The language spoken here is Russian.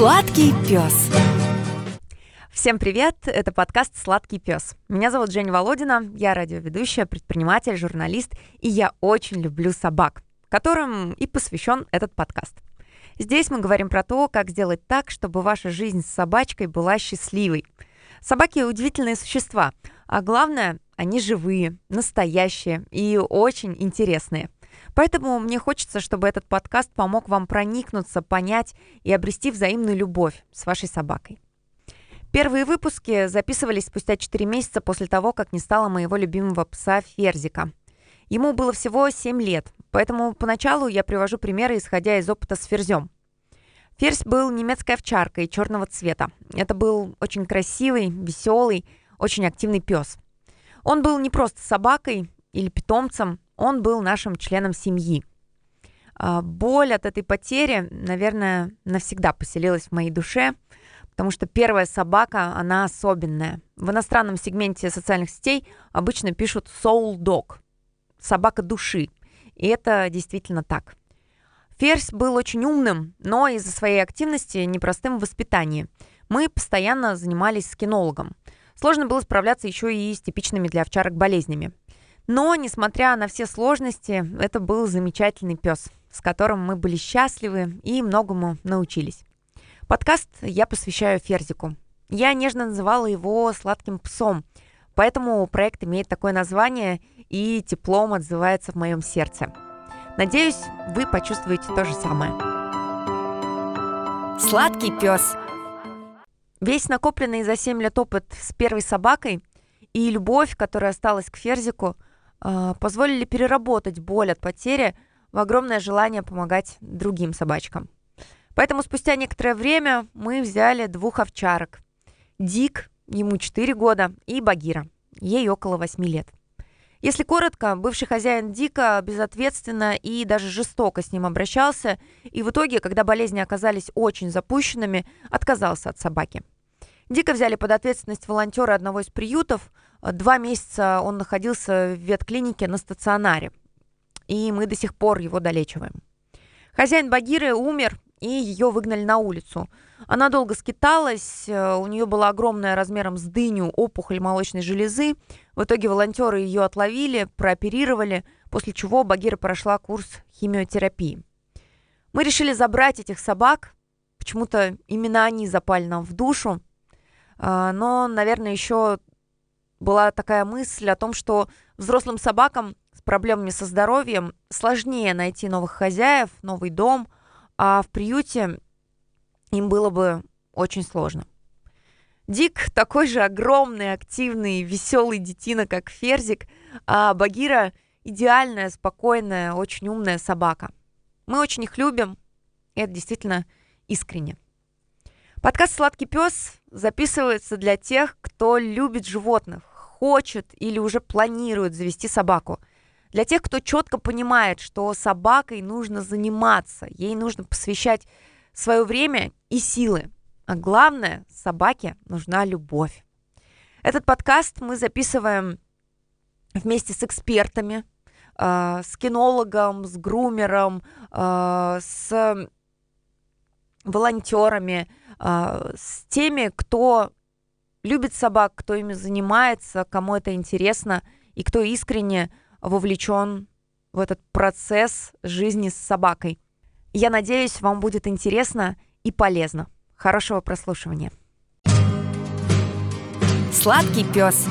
Сладкий пес. Всем привет! Это подкаст «Сладкий пес». Меня зовут Женя Володина, я радиоведущая, предприниматель, журналист, и я очень люблю собак, которым и посвящен этот подкаст. Здесь мы говорим про то, как сделать так, чтобы ваша жизнь с собачкой была счастливой. Собаки удивительные существа, а главное, они живые, настоящие и очень интересные – Поэтому мне хочется, чтобы этот подкаст помог вам проникнуться, понять и обрести взаимную любовь с вашей собакой. Первые выпуски записывались спустя 4 месяца после того, как не стало моего любимого пса Ферзика. Ему было всего 7 лет, поэтому поначалу я привожу примеры, исходя из опыта с Ферзем. Ферзь был немецкой овчаркой черного цвета. Это был очень красивый, веселый, очень активный пес. Он был не просто собакой или питомцем, он был нашим членом семьи. А, боль от этой потери, наверное, навсегда поселилась в моей душе, потому что первая собака, она особенная. В иностранном сегменте социальных сетей обычно пишут soul dog, собака души. И это действительно так. Ферзь был очень умным, но из-за своей активности непростым в воспитании. Мы постоянно занимались с кинологом. Сложно было справляться еще и с типичными для овчарок болезнями. Но, несмотря на все сложности, это был замечательный пес, с которым мы были счастливы и многому научились. Подкаст я посвящаю Ферзику. Я нежно называла его «сладким псом», поэтому проект имеет такое название и теплом отзывается в моем сердце. Надеюсь, вы почувствуете то же самое. Сладкий пес. Весь накопленный за 7 лет опыт с первой собакой и любовь, которая осталась к Ферзику – позволили переработать боль от потери в огромное желание помогать другим собачкам. Поэтому спустя некоторое время мы взяли двух овчарок. Дик, ему 4 года, и Багира, ей около 8 лет. Если коротко, бывший хозяин Дика безответственно и даже жестоко с ним обращался, и в итоге, когда болезни оказались очень запущенными, отказался от собаки. Дика взяли под ответственность волонтеры одного из приютов, Два месяца он находился в ветклинике на стационаре, и мы до сих пор его долечиваем. Хозяин Багиры умер, и ее выгнали на улицу. Она долго скиталась, э, у нее была огромная размером с дыню опухоль молочной железы. В итоге волонтеры ее отловили, прооперировали, после чего Багира прошла курс химиотерапии. Мы решили забрать этих собак, почему-то именно они запали нам в душу. А, но, наверное, еще была такая мысль о том, что взрослым собакам с проблемами со здоровьем сложнее найти новых хозяев, новый дом, а в приюте им было бы очень сложно. Дик такой же огромный, активный, веселый детина, как Ферзик, а Багира идеальная, спокойная, очень умная собака. Мы очень их любим, и это действительно искренне. Подкаст «Сладкий пес» записывается для тех, кто любит животных, хочет или уже планирует завести собаку. Для тех, кто четко понимает, что собакой нужно заниматься, ей нужно посвящать свое время и силы. А главное, собаке нужна любовь. Этот подкаст мы записываем вместе с экспертами, э, с кинологом, с грумером, э, с волонтерами, э, с теми, кто любит собак, кто ими занимается, кому это интересно и кто искренне вовлечен в этот процесс жизни с собакой. Я надеюсь, вам будет интересно и полезно. Хорошего прослушивания. Сладкий пес.